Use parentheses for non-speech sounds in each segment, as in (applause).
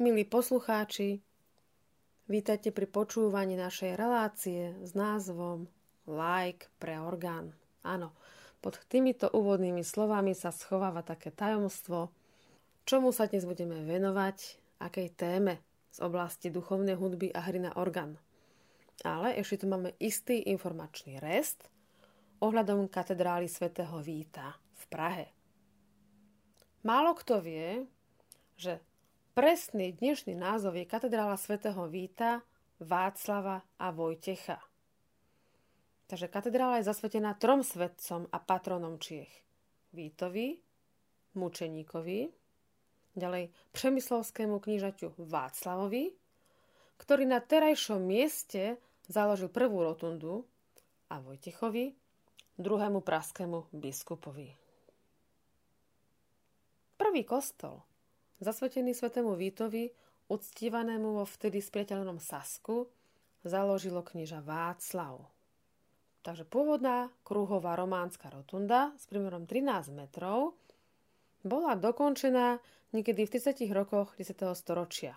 Milí poslucháči, vítajte pri počúvaní našej relácie s názvom Like pre orgán. Áno, pod týmito úvodnými slovami sa schováva také tajomstvo, čomu sa dnes budeme venovať, akej téme z oblasti duchovnej hudby a hry na orgán. Ale ešte tu máme istý informačný rest ohľadom katedrály svätého Víta v Prahe. Málo kto vie, že Presný dnešný názov je katedrála svätého Víta, Václava a Vojtecha. Takže katedrála je zasvetená trom svetcom a patronom Čiech. Vítovi, mučeníkovi, ďalej Přemyslovskému knížaťu Václavovi, ktorý na terajšom mieste založil prvú rotundu a Vojtechovi, druhému praskému biskupovi. Prvý kostol zasvetený svetému Vítovi, uctívanému vo vtedy spriateľnom Sasku, založilo knieža Václav. Takže pôvodná kruhová románska rotunda s priemerom 13 metrov bola dokončená niekedy v 30 rokoch 10. storočia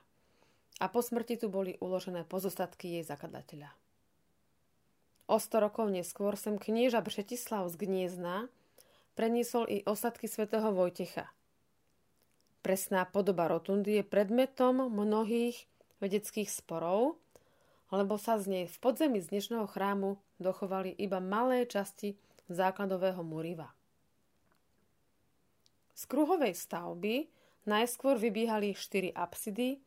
a po smrti tu boli uložené pozostatky jej zakladateľa. O 100 rokov neskôr sem knieža Bretislav z Gniezna preniesol i ostatky svätého Vojtecha – Presná podoba rotundy je predmetom mnohých vedeckých sporov, lebo sa z nej v podzemí z dnešného chrámu dochovali iba malé časti základového muriva. Z kruhovej stavby najskôr vybiehali štyri apsidy,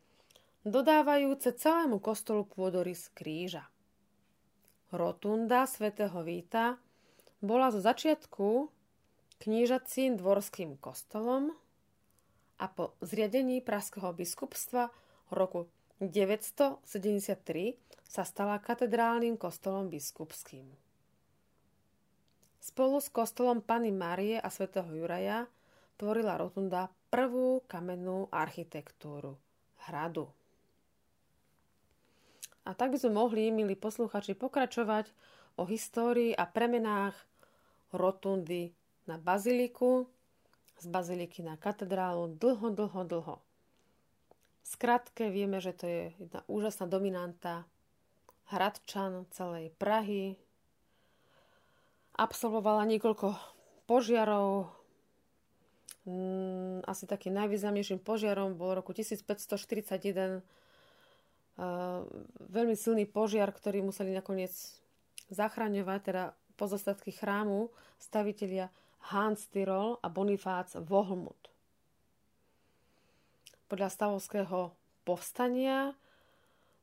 dodávajúce celému kostolu pôdorys kríža. Rotunda svätého Víta bola zo začiatku knížacím dvorským kostolom, a po zriadení Praského biskupstva v roku 973 sa stala katedrálnym kostolom biskupským. Spolu s kostolom Pany Márie a svätého Juraja tvorila rotunda prvú kamennú architektúru hradu. A tak by sme mohli, milí posluchači, pokračovať o histórii a premenách rotundy na baziliku, z baziliky na katedrálu dlho, dlho, dlho. Skratke vieme, že to je jedna úžasná dominanta Hradčan celej Prahy. Absolvovala niekoľko požiarov. Mm, asi takým najvýznamnejším požiarom bol roku 1541 veľmi silný požiar, ktorý museli nakoniec zachraňovať, teda pozostatky chrámu, stavitelia Hans Tyrol a Bonifác Vohmut. Podľa stavovského povstania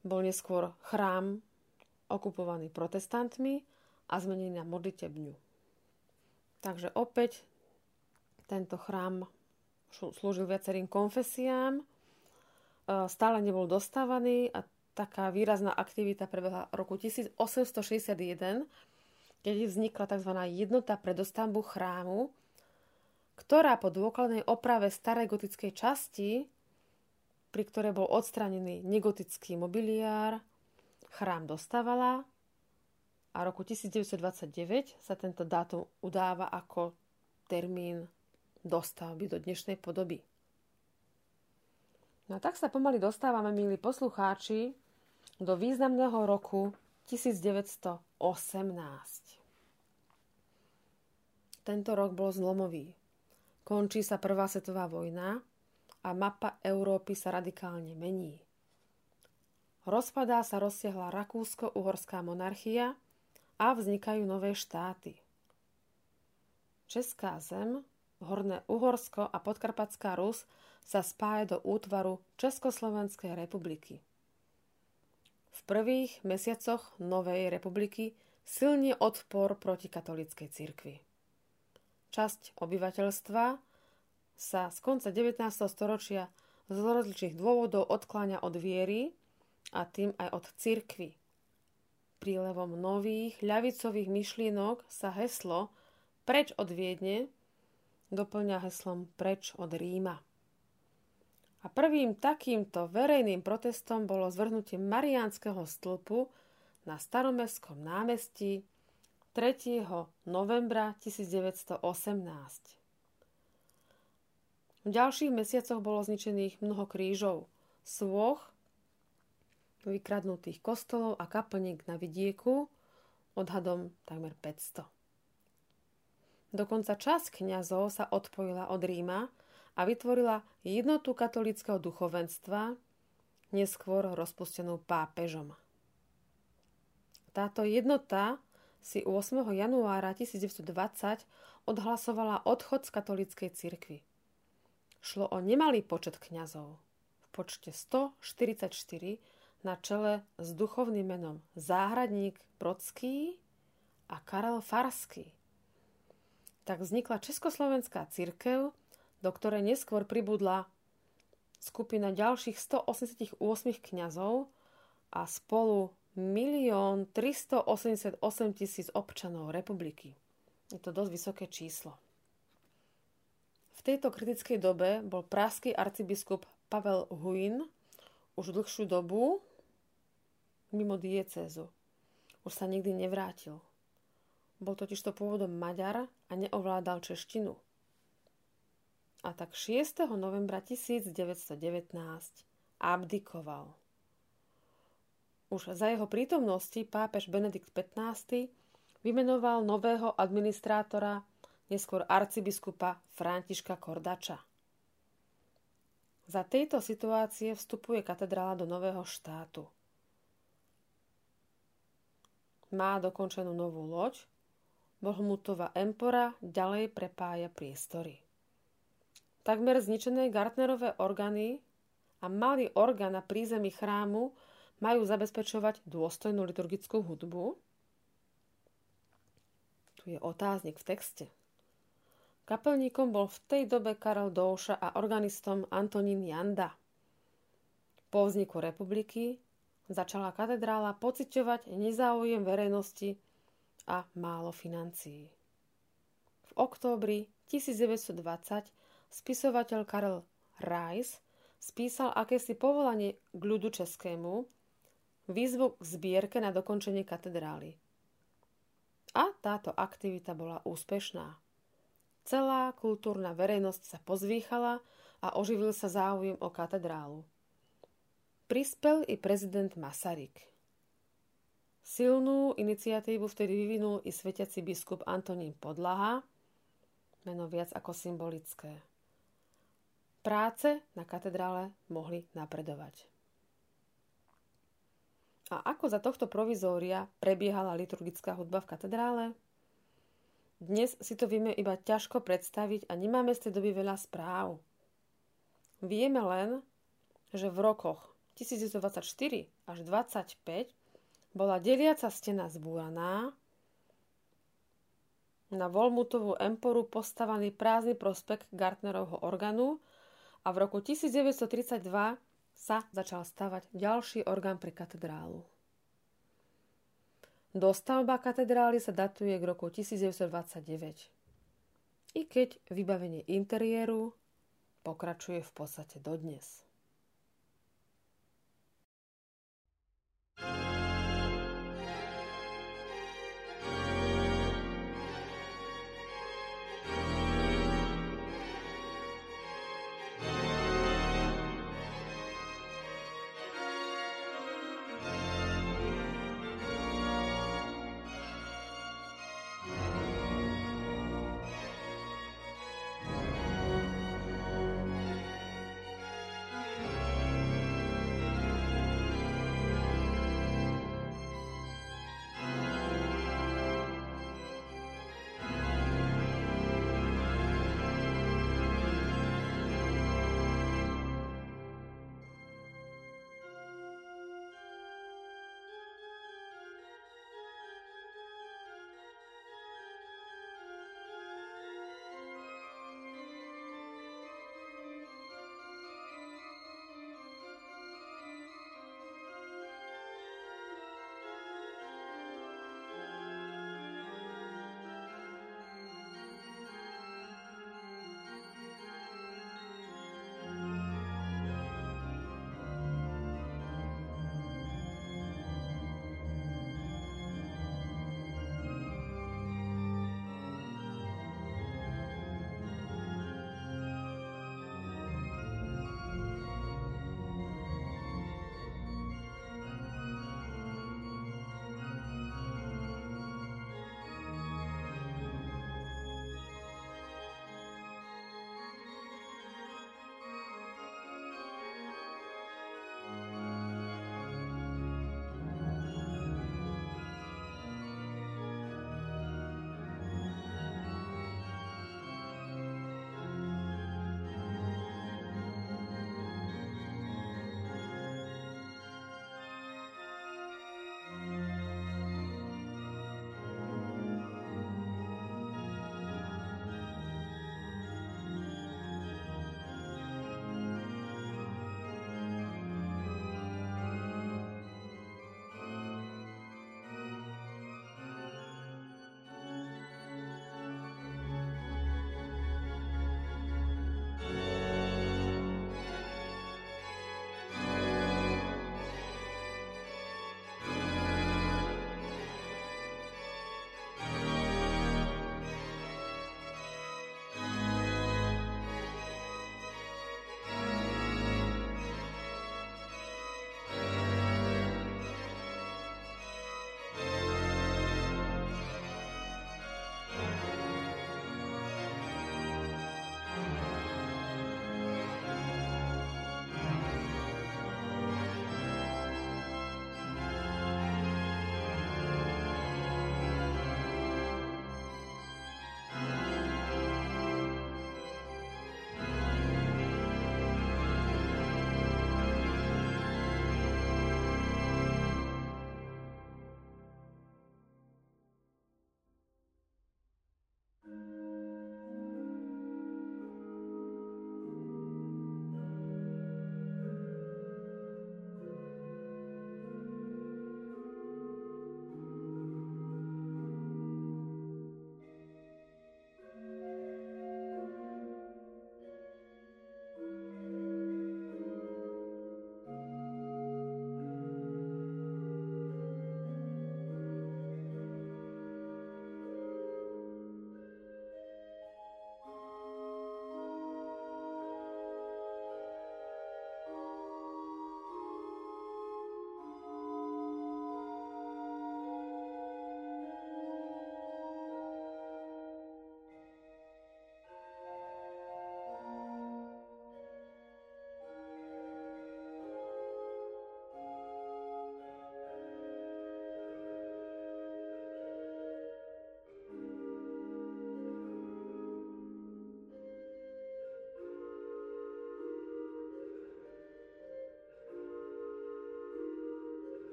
bol neskôr chrám okupovaný protestantmi a zmenený na modlitebňu. Takže opäť tento chrám slúžil viacerým konfesiám, e, stále nebol dostávaný a taká výrazná aktivita prebehla roku 1861, keď vznikla tzv. jednota pre dostavbu chrámu, ktorá po dôkladnej oprave starej gotickej časti pri ktorej bol odstranený negotický mobiliár, chrám dostávala a roku 1929 sa tento dátum udáva ako termín dostavby do dnešnej podoby. No a tak sa pomaly dostávame, milí poslucháči, do významného roku 1918. Tento rok bol zlomový. Končí sa Prvá svetová vojna a mapa Európy sa radikálne mení. Rozpadá sa rozsiahla Rakúsko-Uhorská monarchia a vznikajú nové štáty. Česká zem, Horné Uhorsko a Podkarpatská Rus sa spája do útvaru Československej republiky. V prvých mesiacoch Novej republiky silne odpor proti katolíckej cirkvi. Časť obyvateľstva sa z konca 19. storočia z rozličných dôvodov odkláňa od viery a tým aj od cirkvy. Prílevom nových ľavicových myšlienok sa heslo preč od Viedne doplňa heslom preč od Ríma. A prvým takýmto verejným protestom bolo zvrhnutie Mariánskeho stĺpu na staromestskom námestí 3. novembra 1918. V ďalších mesiacoch bolo zničených mnoho krížov, svoch vykradnutých kostolov a kaplník na vidieku, odhadom takmer 500. Dokonca časť kňazov sa odpojila od Ríma a vytvorila jednotu katolického duchovenstva, neskôr rozpustenú pápežom. Táto jednota si 8. januára 1920 odhlasovala odchod z katolíckej cirkvi. Šlo o nemalý počet kňazov. V počte 144 na čele s duchovným menom Záhradník Brodský a Karel Farský. Tak vznikla Československá církev, do ktorej neskôr pribudla skupina ďalších 188 kňazov a spolu 1 388 tisíc občanov republiky. Je to dosť vysoké číslo. V tejto kritickej dobe bol praský arcibiskup Pavel Huin už dlhšiu dobu mimo diecézu. Už sa nikdy nevrátil. Bol totiž to pôvodom Maďar a neovládal češtinu. A tak 6. novembra 1919 abdikoval. Už za jeho prítomnosti pápež Benedikt XV vymenoval nového administrátora, neskôr arcibiskupa Františka Kordača. Za tejto situácie vstupuje katedrála do nového štátu – má dokončenú novú loď, Bohmutová empora ďalej prepája priestory. Takmer zničené Gartnerové orgány a malý orgán na prízemí chrámu majú zabezpečovať dôstojnú liturgickú hudbu. Tu je otáznik v texte. Kapelníkom bol v tej dobe Karel Douša a organistom Antonín Janda. Po vzniku republiky začala katedrála pociťovať nezáujem verejnosti a málo financií. V októbri 1920 spisovateľ Karel Reis spísal akési povolanie k ľudu českému, výzvu k zbierke na dokončenie katedrály. A táto aktivita bola úspešná. Celá kultúrna verejnosť sa pozvýchala a oživil sa záujem o katedrálu. Prispel i prezident Masaryk. Silnú iniciatívu vtedy vyvinul i svetiaci biskup Antonín Podlaha, meno viac ako symbolické. Práce na katedrále mohli napredovať. A ako za tohto provizória prebiehala liturgická hudba v katedrále? Dnes si to vieme iba ťažko predstaviť a nemáme z tej doby veľa správ. Vieme len, že v rokoch 1924 až 25 bola deliaca stena zbúraná, na Volmutovú emporu postavaný prázdny prospekt Gartnerovho orgánu a v roku 1932 sa začal stavať ďalší orgán pre katedrálu. Dostavba katedrály sa datuje k roku 1929. I keď vybavenie interiéru pokračuje v podstate dodnes. thank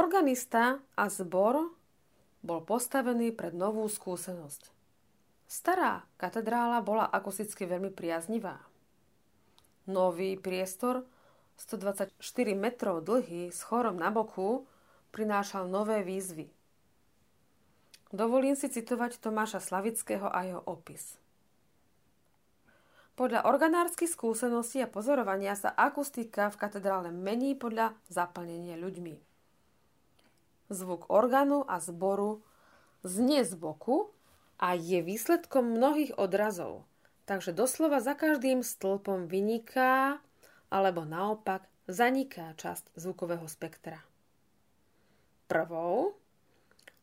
Organista a zbor bol postavený pred novú skúsenosť. Stará katedrála bola akusticky veľmi priaznivá. Nový priestor, 124 metrov dlhý, s chorom na boku, prinášal nové výzvy. Dovolím si citovať Tomáša Slavického a jeho opis. Podľa organárskych skúseností a pozorovania sa akustika v katedrále mení podľa zaplnenia ľuďmi. Zvuk orgánu a zboru znie z boku a je výsledkom mnohých odrazov. Takže doslova za každým stĺpom vyniká alebo naopak zaniká časť zvukového spektra. Prvou,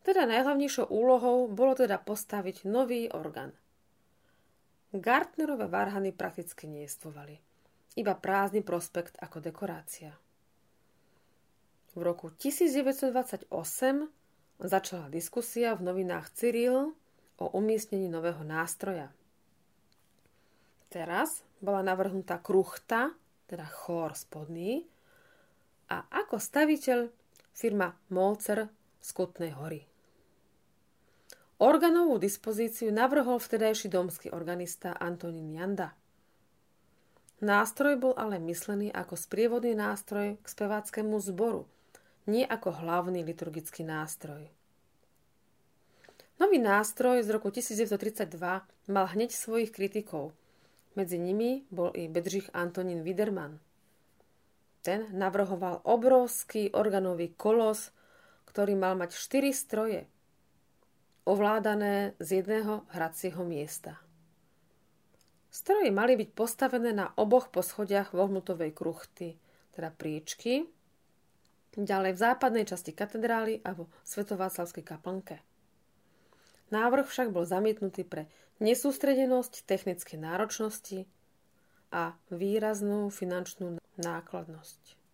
teda najhlavnejšou úlohou bolo teda postaviť nový orgán. Gartnerové varhany prakticky nejestvovali. Iba prázdny prospekt ako dekorácia. V roku 1928 začala diskusia v novinách Cyril o umiestnení nového nástroja. Teraz bola navrhnutá kruchta, teda chór spodný, a ako staviteľ firma Molcer z Kutnej hory. Organovú dispozíciu navrhol vtedajší domský organista Antonín Janda. Nástroj bol ale myslený ako sprievodný nástroj k speváckému zboru, nie ako hlavný liturgický nástroj. Nový nástroj z roku 1932 mal hneď svojich kritikov. Medzi nimi bol i Bedřich Antonín Widerman. Ten navrhoval obrovský organový kolos, ktorý mal mať 4 stroje, ovládané z jedného hracieho miesta. Stroje mali byť postavené na oboch poschodiach vohnutovej kruchty, teda príčky, ďalej v západnej časti katedrály a vo Svetováclavskej kaplnke. Návrh však bol zamietnutý pre nesústredenosť technické náročnosti a výraznú finančnú nákladnosť.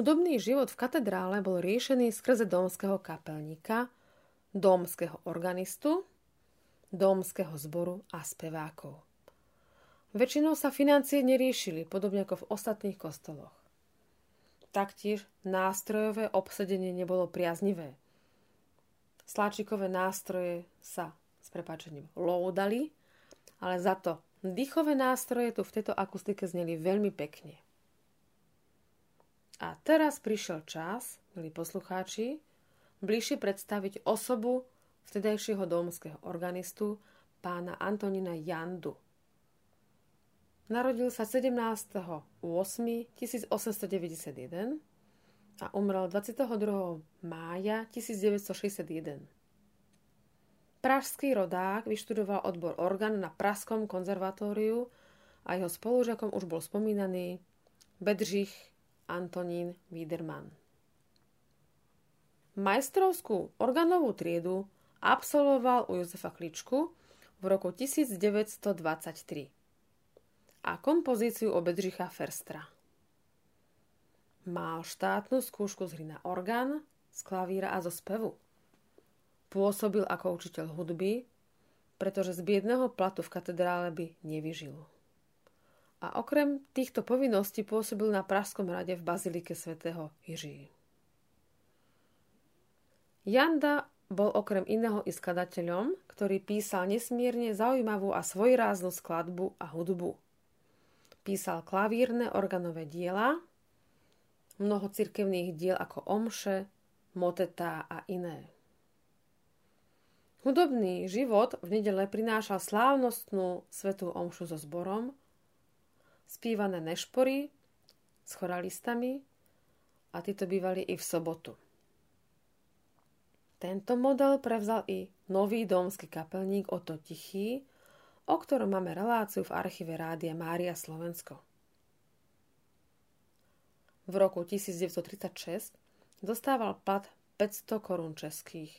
Hudobný život v katedrále bol riešený skrze domského kapelníka, domského organistu, domského zboru a spevákov. Väčšinou sa financie neriešili, podobne ako v ostatných kostoloch. Taktiež nástrojové obsadenie nebolo priaznivé. Sláčikové nástroje sa s prepáčením loudali, ale za to dýchové nástroje tu v tejto akustike zneli veľmi pekne. A teraz prišiel čas, milí poslucháči, bližšie predstaviť osobu vtedajšieho domského organistu pána Antonina Jandu. Narodil sa 17.8.1891 a umrel 22. mája 1961. Pražský rodák vyštudoval odbor orgán na Pražskom konzervatóriu a jeho spolužiakom už bol spomínaný Bedřich Antonín Wiedermann. Majstrovskú organovú triedu absolvoval u Jozefa Kličku v roku 1923 a kompozíciu o Bedřicha Ferstra. Mal štátnu skúšku z hry na orgán, z klavíra a zo spevu. Pôsobil ako učiteľ hudby, pretože z biedného platu v katedrále by nevyžil a okrem týchto povinností pôsobil na Pražskom rade v Bazilike svätého Jiří. Janda bol okrem iného i skladateľom, ktorý písal nesmierne zaujímavú a svojráznu skladbu a hudbu. Písal klavírne organové diela, mnoho cirkevných diel ako omše, motetá a iné. Hudobný život v nedele prinášal slávnostnú svetú omšu so zborom, spívané nešpory s choralistami a títo bývali i v sobotu. Tento model prevzal i nový domský kapelník Oto Tichý, o ktorom máme reláciu v archíve Rádia Mária Slovensko. V roku 1936 dostával plat 500 korún českých,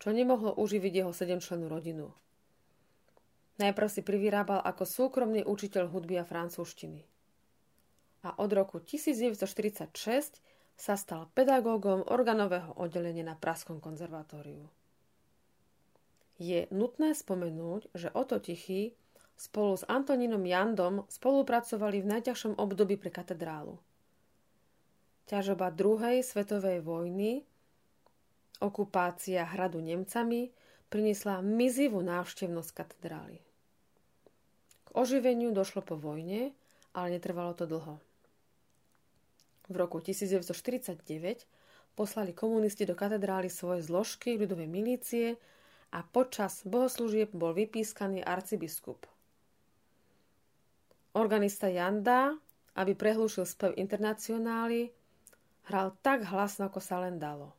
čo nemohlo uživiť jeho sedemčlenú rodinu – Najprv si privyrábal ako súkromný učiteľ hudby a francúzštiny. A od roku 1946 sa stal pedagógom organového oddelenia na Praskom konzervatóriu. Je nutné spomenúť, že Oto Tichý spolu s Antonínom Jandom spolupracovali v najťažšom období pre katedrálu. Ťažoba druhej svetovej vojny, okupácia hradu Nemcami, priniesla mizivú návštevnosť katedrály. K oživeniu došlo po vojne, ale netrvalo to dlho. V roku 1949 poslali komunisti do katedrály svoje zložky ľudovej milície a počas bohoslúžieb bol vypískaný arcibiskup. Organista Janda, aby prehlúšil spev internacionály, hral tak hlasno, ako sa len dalo.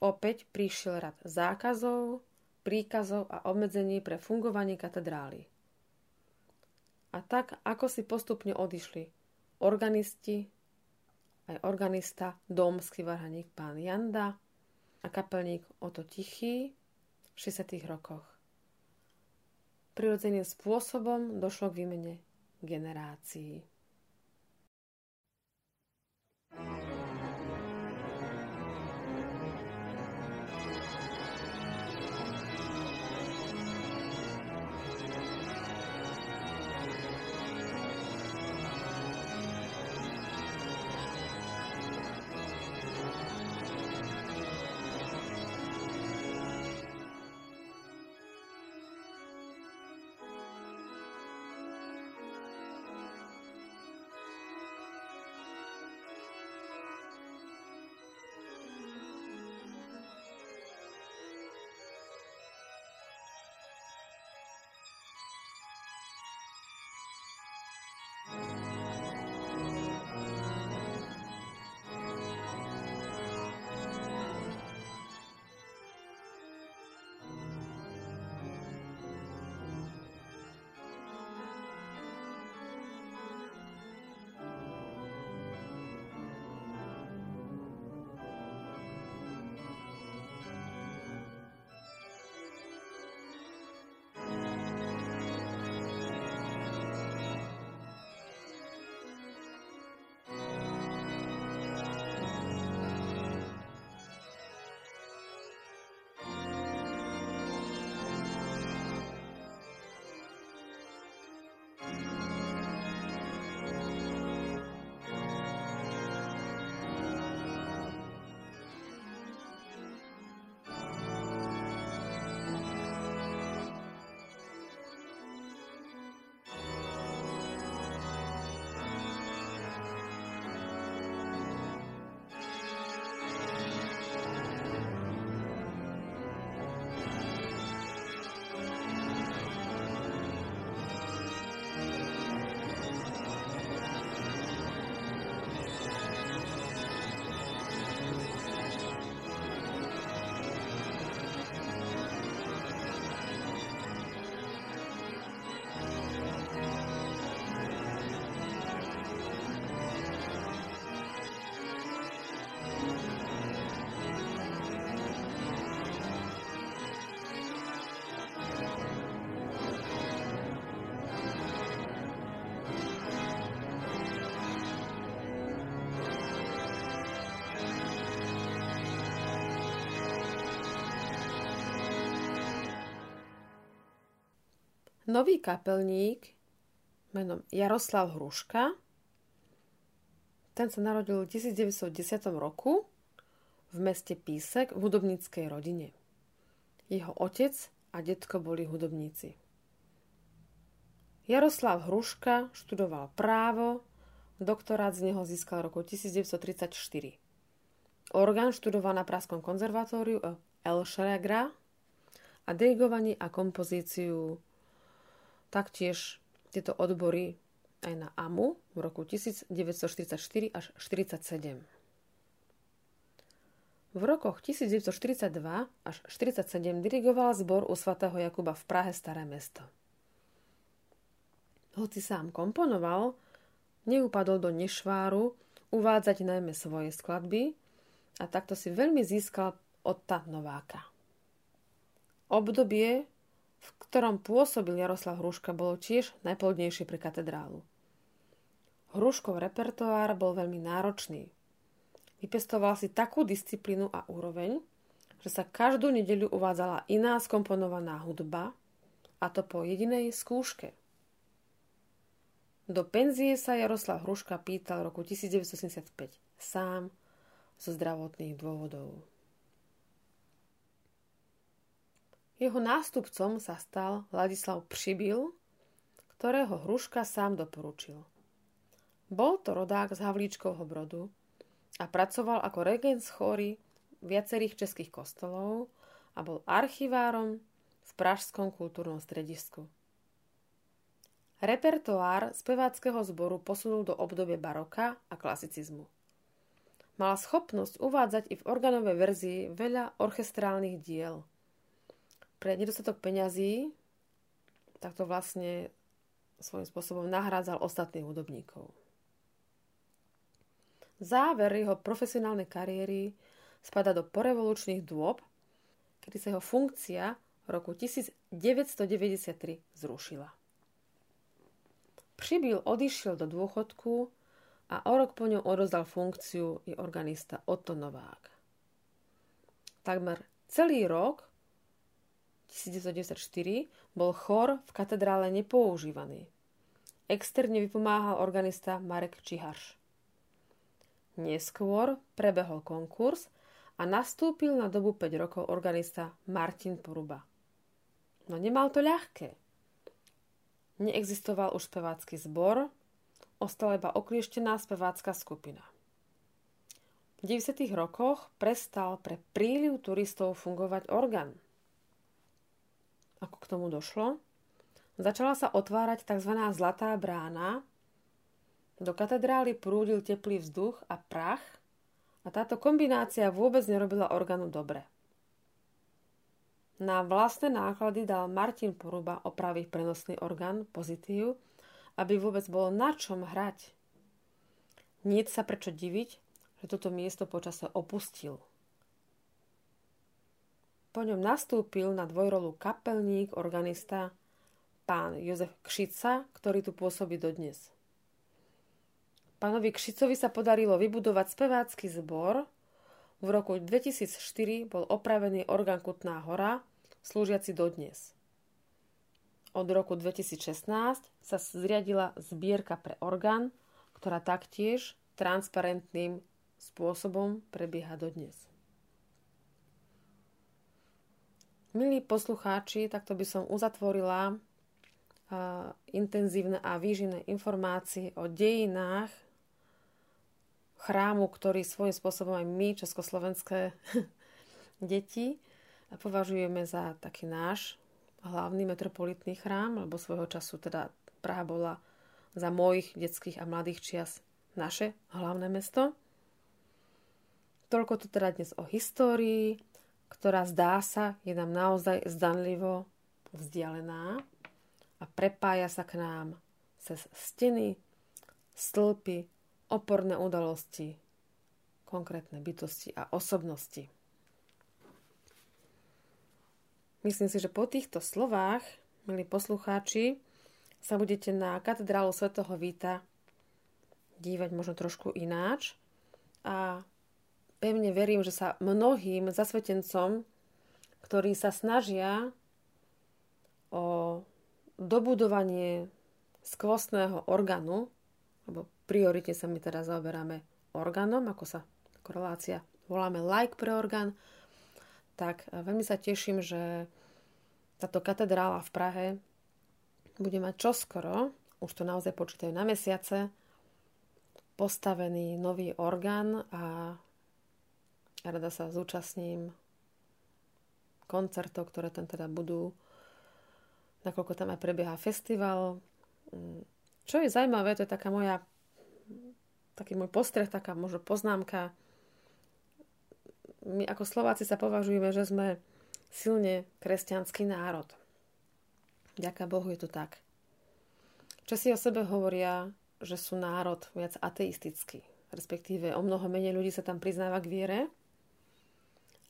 Opäť prišiel rad zákazov, príkazov a obmedzení pre fungovanie katedrály. A tak, ako si postupne odišli organisti, aj organista, domský varhaník pán Janda a kapelník Oto Tichý v 60. rokoch. Prirodzeným spôsobom došlo k výmene generácií. Nový kapelník menom Jaroslav Hruška, ten sa narodil v 1910 roku v meste Písek v hudobníckej rodine. Jeho otec a detko boli hudobníci. Jaroslav Hruška študoval právo, doktorát z neho získal roku 1934. Orgán študoval na Praskom konzervatóriu El Schregra a dirigovanie a kompozíciu taktiež tieto odbory aj na AMU v roku 1944 až 1947. V rokoch 1942 až 1947 dirigoval zbor u svatého Jakuba v Prahe Staré mesto. Hoci sám komponoval, neupadol do nešváru uvádzať najmä svoje skladby a takto si veľmi získal od Nováka. Obdobie, v ktorom pôsobil Jaroslav Hruška, bolo tiež najplodnejšie pre katedrálu. Hruškov repertoár bol veľmi náročný – Vypestoval si takú disciplínu a úroveň, že sa každú nedeľu uvádzala iná skomponovaná hudba, a to po jedinej skúške. Do penzie sa Jaroslav Hruška pýtal roku 1975 sám zo zdravotných dôvodov. Jeho nástupcom sa stal Ladislav Přibil, ktorého Hruška sám doporučil. Bol to rodák z Havlíčkovho brodu, a pracoval ako regens chóry viacerých českých kostolov a bol archivárom v Pražskom kultúrnom stredisku. Repertoár speváckého zboru posunul do obdobia baroka a klasicizmu. Mala schopnosť uvádzať i v organovej verzii veľa orchestrálnych diel. Pre nedostatok peňazí takto vlastne svojím spôsobom nahrádzal ostatných hudobníkov. Záver jeho profesionálnej kariéry spada do porevolučných dôb, kedy sa jeho funkcia v roku 1993 zrušila. Přibyl odišiel do dôchodku a o rok po ňom odozdal funkciu i organista Otto Novák. Takmer celý rok 1994 bol chor v katedrále nepoužívaný. Externe vypomáhal organista Marek Čiharš. Neskôr prebehol konkurs a nastúpil na dobu 5 rokov organista Martin Poruba. No nemal to ľahké. Neexistoval už spevácky zbor, ostala iba oklieštená spevácka skupina. V 90. rokoch prestal pre príliv turistov fungovať orgán. Ako k tomu došlo? Začala sa otvárať tzv. zlatá brána, do katedrály prúdil teplý vzduch a prach a táto kombinácia vôbec nerobila orgánu dobre. Na vlastné náklady dal Martin Poruba opraviť prenosný orgán pozitív, aby vôbec bolo na čom hrať. Nie sa prečo diviť, že toto miesto počase opustil. Po ňom nastúpil na dvojrolu kapelník, organista, pán Jozef Kšica, ktorý tu pôsobí dodnes. Pánovi Kšicovi sa podarilo vybudovať spevácky zbor. V roku 2004 bol opravený orgán Kutná hora, slúžiaci dodnes. Od roku 2016 sa zriadila zbierka pre orgán, ktorá taktiež transparentným spôsobom prebieha dodnes. Milí poslucháči, takto by som uzatvorila uh, intenzívne a výživné informácie o dejinách chrámu, ktorý svojím spôsobom aj my, československé (laughs) deti, považujeme za taký náš hlavný metropolitný chrám, lebo svojho času teda Praha bola za mojich detských a mladých čias naše hlavné mesto. Toľko tu teda dnes o histórii, ktorá zdá sa, je nám naozaj zdanlivo vzdialená a prepája sa k nám cez steny, stĺpy, oporné udalosti, konkrétne bytosti a osobnosti. Myslím si, že po týchto slovách, milí poslucháči, sa budete na katedrálu svätého Víta dívať možno trošku ináč a pevne verím, že sa mnohým zasvetencom, ktorí sa snažia o dobudovanie skvostného orgánu, lebo prioritne sa my teda zaoberáme orgánom, ako sa korelácia voláme like pre orgán, tak veľmi sa teším, že táto katedrála v Prahe bude mať čoskoro, už to naozaj počítajú na mesiace, postavený nový orgán a rada sa zúčastním koncertov, ktoré tam teda budú, nakoľko tam aj prebieha festival. Čo je zaujímavé, to je taká moja taký môj postreh, taká možno poznámka. My ako Slováci sa považujeme, že sme silne kresťanský národ. Ďaká Bohu je to tak. Česi o sebe hovoria, že sú národ viac ateistický. Respektíve o mnoho menej ľudí sa tam priznáva k viere.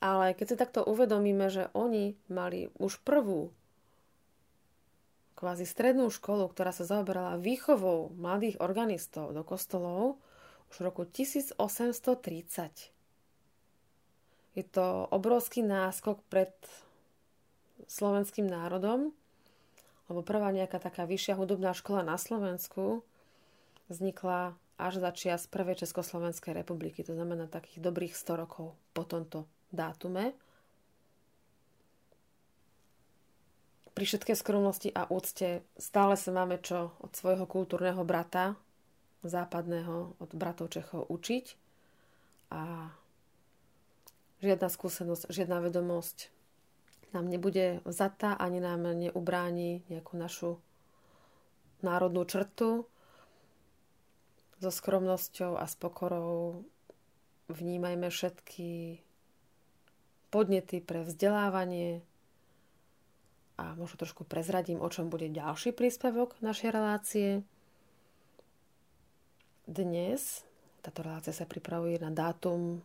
Ale keď si takto uvedomíme, že oni mali už prvú kvázi strednú školu, ktorá sa zaoberala výchovou mladých organistov do kostolov, už v roku 1830. Je to obrovský náskok pred slovenským národom, lebo prvá nejaká taká vyššia hudobná škola na Slovensku vznikla až za čias prvej Československej republiky, to znamená takých dobrých 100 rokov po tomto dátume. Pri všetkej skromnosti a úcte stále sa máme čo od svojho kultúrneho brata západného od bratov Čechov učiť a žiadna skúsenosť, žiadna vedomosť nám nebude vzatá, ani nám neubráni nejakú našu národnú črtu. So skromnosťou a s pokorou vnímajme všetky podnety pre vzdelávanie a možno trošku prezradím, o čom bude ďalší príspevok našej relácie. Dnes táto relácia sa pripravuje na dátum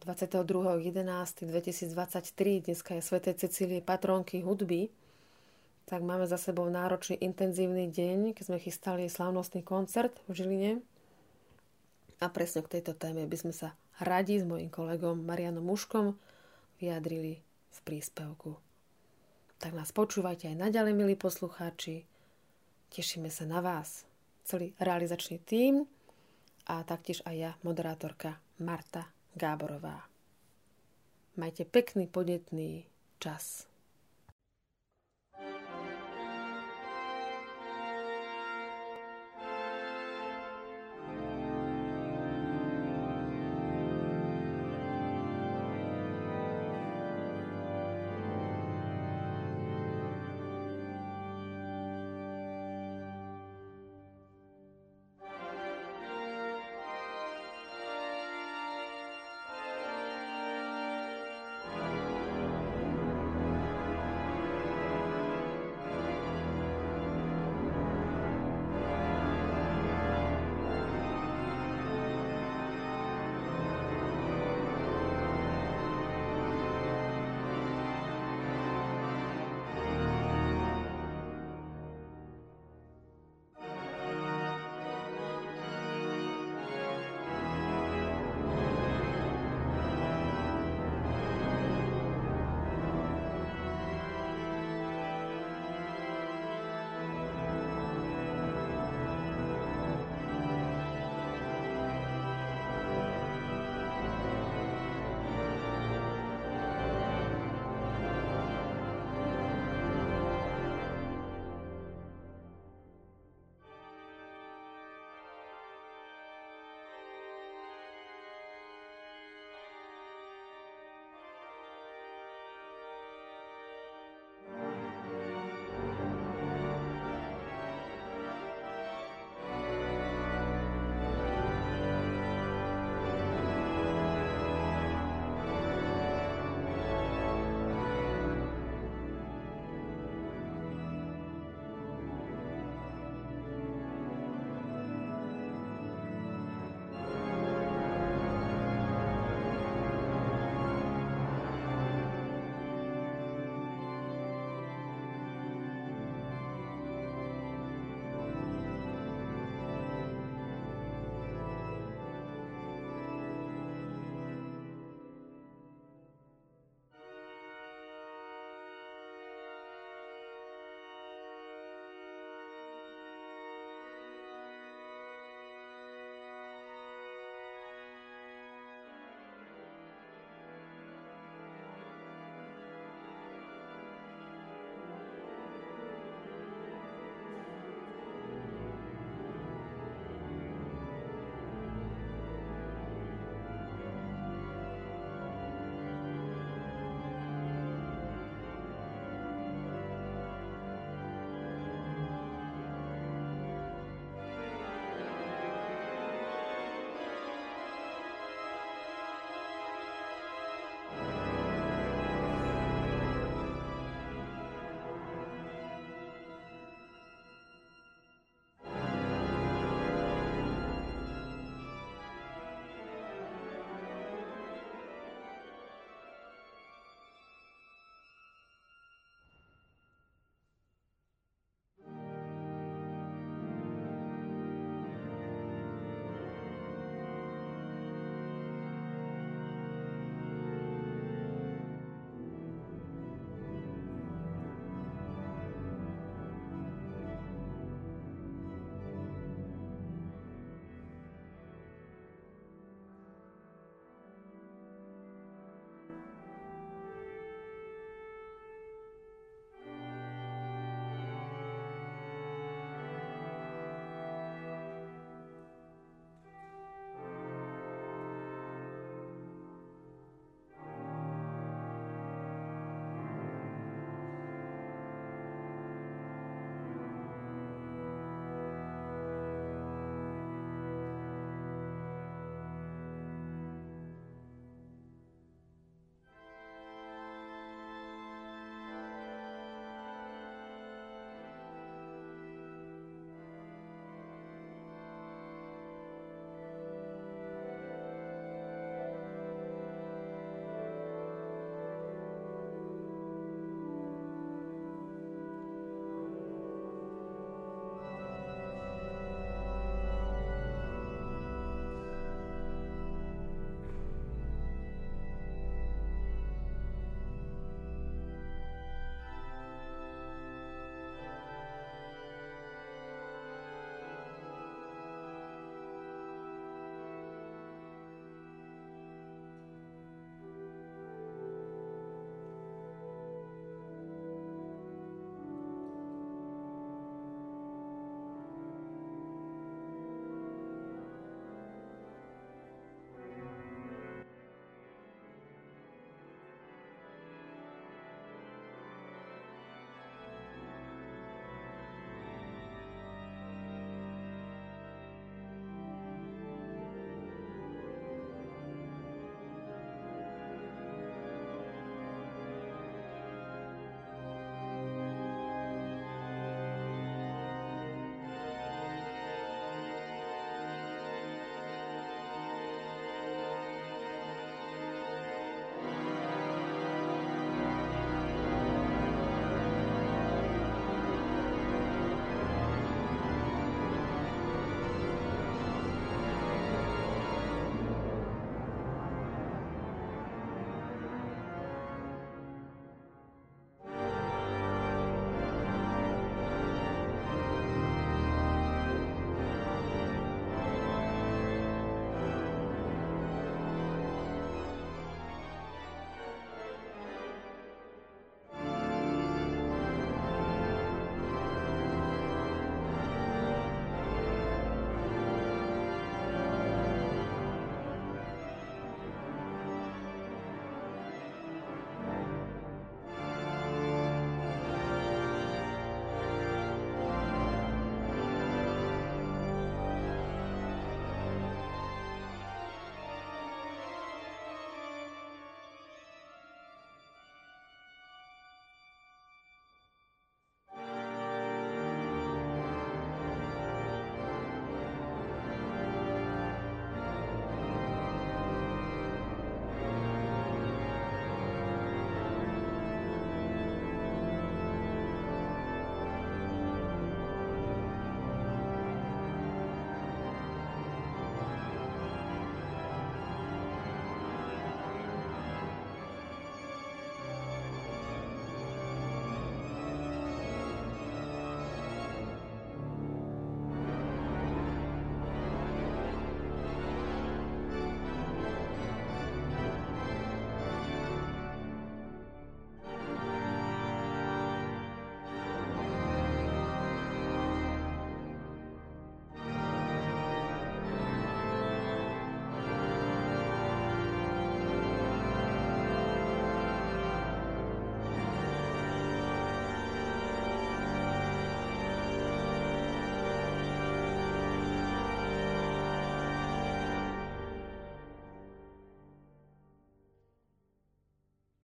22.11.2023, dneska je Sv. Cecílie patronky hudby, tak máme za sebou náročný, intenzívny deň, keď sme chystali slávnostný koncert v Žiline. A presne k tejto téme by sme sa radi s mojim kolegom Marianom Muškom vyjadrili v príspevku. Tak nás počúvajte aj naďalej, milí poslucháči. Tešíme sa na vás celý realizačný tím a taktiež aj ja, moderátorka Marta Gáborová. Majte pekný, podnetný čas.